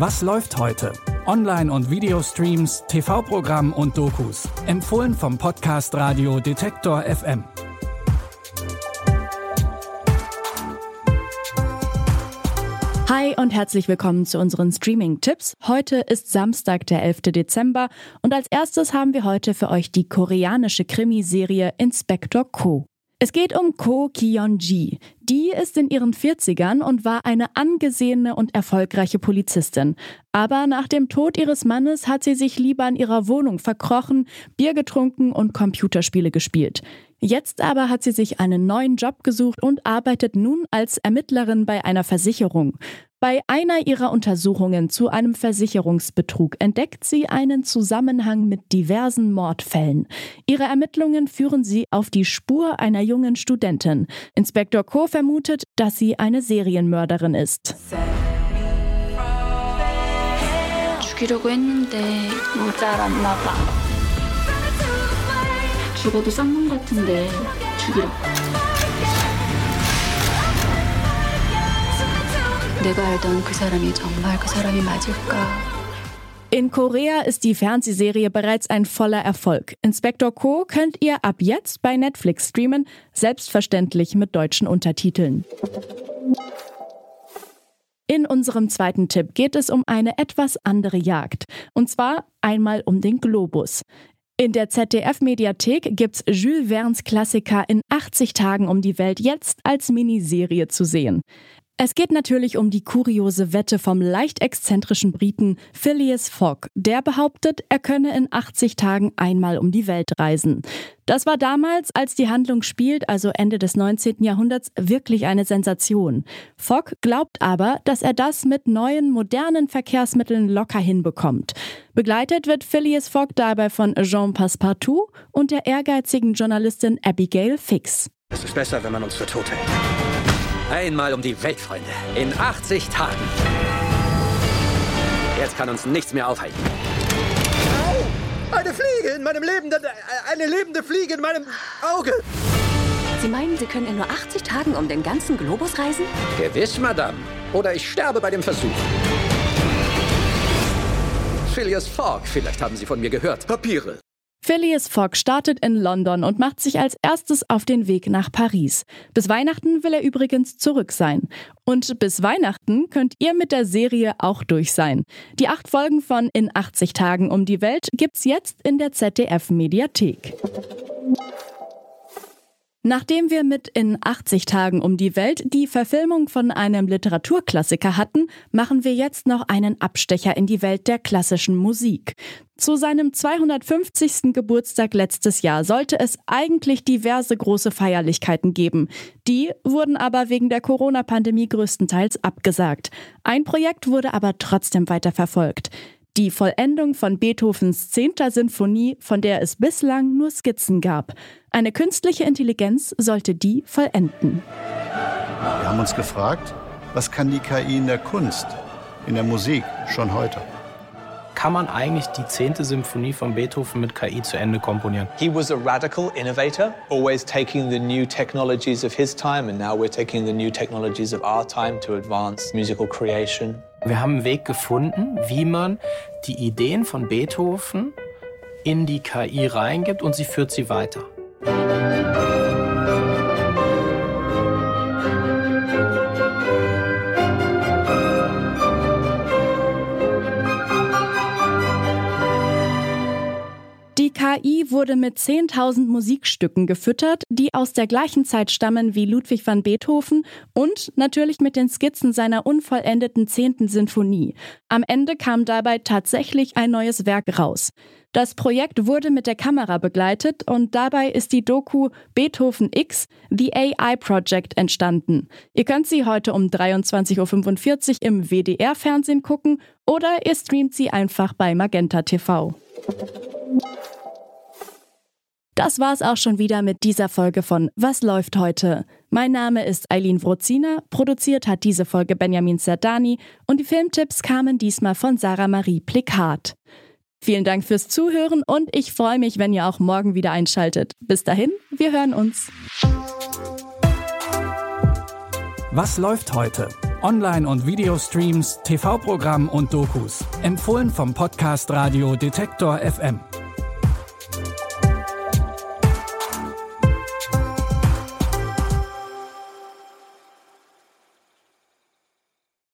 Was läuft heute? Online- und Videostreams, TV-Programm und Dokus. Empfohlen vom Podcast Radio Detektor FM. Hi und herzlich willkommen zu unseren Streaming-Tipps. Heute ist Samstag, der 11. Dezember und als erstes haben wir heute für euch die koreanische Krimiserie Inspector Co. Es geht um Ko Kyun-ji. Die ist in ihren 40ern und war eine angesehene und erfolgreiche Polizistin. Aber nach dem Tod ihres Mannes hat sie sich lieber in ihrer Wohnung verkrochen, Bier getrunken und Computerspiele gespielt. Jetzt aber hat sie sich einen neuen Job gesucht und arbeitet nun als Ermittlerin bei einer Versicherung. Bei einer ihrer Untersuchungen zu einem Versicherungsbetrug entdeckt sie einen Zusammenhang mit diversen Mordfällen. Ihre Ermittlungen führen sie auf die Spur einer jungen Studentin. Inspektor Co vermutet, dass sie eine Serienmörderin ist. 죽이려고 했는데 모자랐나 봐. 죽어도 쌍놈 같은데 죽이려고. 내가 알던 그 사람이 정말 그 사람이 맞을까? In Korea ist die Fernsehserie bereits ein voller Erfolg. Inspektor Co könnt ihr ab jetzt bei Netflix streamen, selbstverständlich mit deutschen Untertiteln. In unserem zweiten Tipp geht es um eine etwas andere Jagd. Und zwar einmal um den Globus. In der ZDF-Mediathek gibt's Jules Verne's Klassiker in 80 Tagen um die Welt jetzt als Miniserie zu sehen. Es geht natürlich um die kuriose Wette vom leicht exzentrischen Briten Phileas Fogg, der behauptet, er könne in 80 Tagen einmal um die Welt reisen. Das war damals, als die Handlung spielt, also Ende des 19. Jahrhunderts, wirklich eine Sensation. Fogg glaubt aber, dass er das mit neuen, modernen Verkehrsmitteln locker hinbekommt. Begleitet wird Phileas Fogg dabei von Jean Passepartout und der ehrgeizigen Journalistin Abigail Fix. Es ist besser, wenn man uns für tot hält. Einmal um die Welt, Freunde. In 80 Tagen. Jetzt kann uns nichts mehr aufhalten. Au! Eine Fliege in meinem lebenden, äh, eine lebende Fliege in meinem Auge. Sie meinen, Sie können in nur 80 Tagen um den ganzen Globus reisen? Gewiss, Madame. Oder ich sterbe bei dem Versuch. Phileas Fogg, vielleicht haben Sie von mir gehört. Papiere. Phileas Fogg startet in London und macht sich als erstes auf den Weg nach Paris. Bis Weihnachten will er übrigens zurück sein. Und bis Weihnachten könnt ihr mit der Serie auch durch sein. Die acht Folgen von In 80 Tagen um die Welt gibt's jetzt in der ZDF-Mediathek. Nachdem wir mit in 80 Tagen um die Welt die Verfilmung von einem Literaturklassiker hatten, machen wir jetzt noch einen Abstecher in die Welt der klassischen Musik. Zu seinem 250. Geburtstag letztes Jahr sollte es eigentlich diverse große Feierlichkeiten geben. Die wurden aber wegen der Corona-Pandemie größtenteils abgesagt. Ein Projekt wurde aber trotzdem weiter verfolgt. Die Vollendung von Beethovens 10. Sinfonie, von der es bislang nur Skizzen gab. Eine künstliche Intelligenz sollte die vollenden. Wir haben uns gefragt, was kann die KI in der Kunst, in der Musik schon heute? Kann man eigentlich die 10. Symphonie von Beethoven mit KI zu Ende komponieren? He was a radical innovator, always taking the new technologies of his time, and now we're taking the new technologies of our time to advance musical creation. Wir haben einen Weg gefunden, wie man die Ideen von Beethoven in die KI reingibt und sie führt sie weiter. Die KI wurde mit 10.000 Musikstücken gefüttert, die aus der gleichen Zeit stammen wie Ludwig van Beethoven und natürlich mit den Skizzen seiner unvollendeten 10. Sinfonie. Am Ende kam dabei tatsächlich ein neues Werk raus. Das Projekt wurde mit der Kamera begleitet und dabei ist die Doku Beethoven X, The AI Project entstanden. Ihr könnt sie heute um 23.45 Uhr im WDR-Fernsehen gucken oder ihr streamt sie einfach bei Magenta TV. Das war's auch schon wieder mit dieser Folge von Was läuft heute? Mein Name ist Eileen Wrozina, produziert hat diese Folge Benjamin Zerdani und die Filmtipps kamen diesmal von Sarah Marie Plikat. Vielen Dank fürs Zuhören und ich freue mich, wenn ihr auch morgen wieder einschaltet. Bis dahin, wir hören uns. Was läuft heute? Online- und Videostreams, TV-Programm und Dokus. Empfohlen vom Podcast Radio Detektor FM.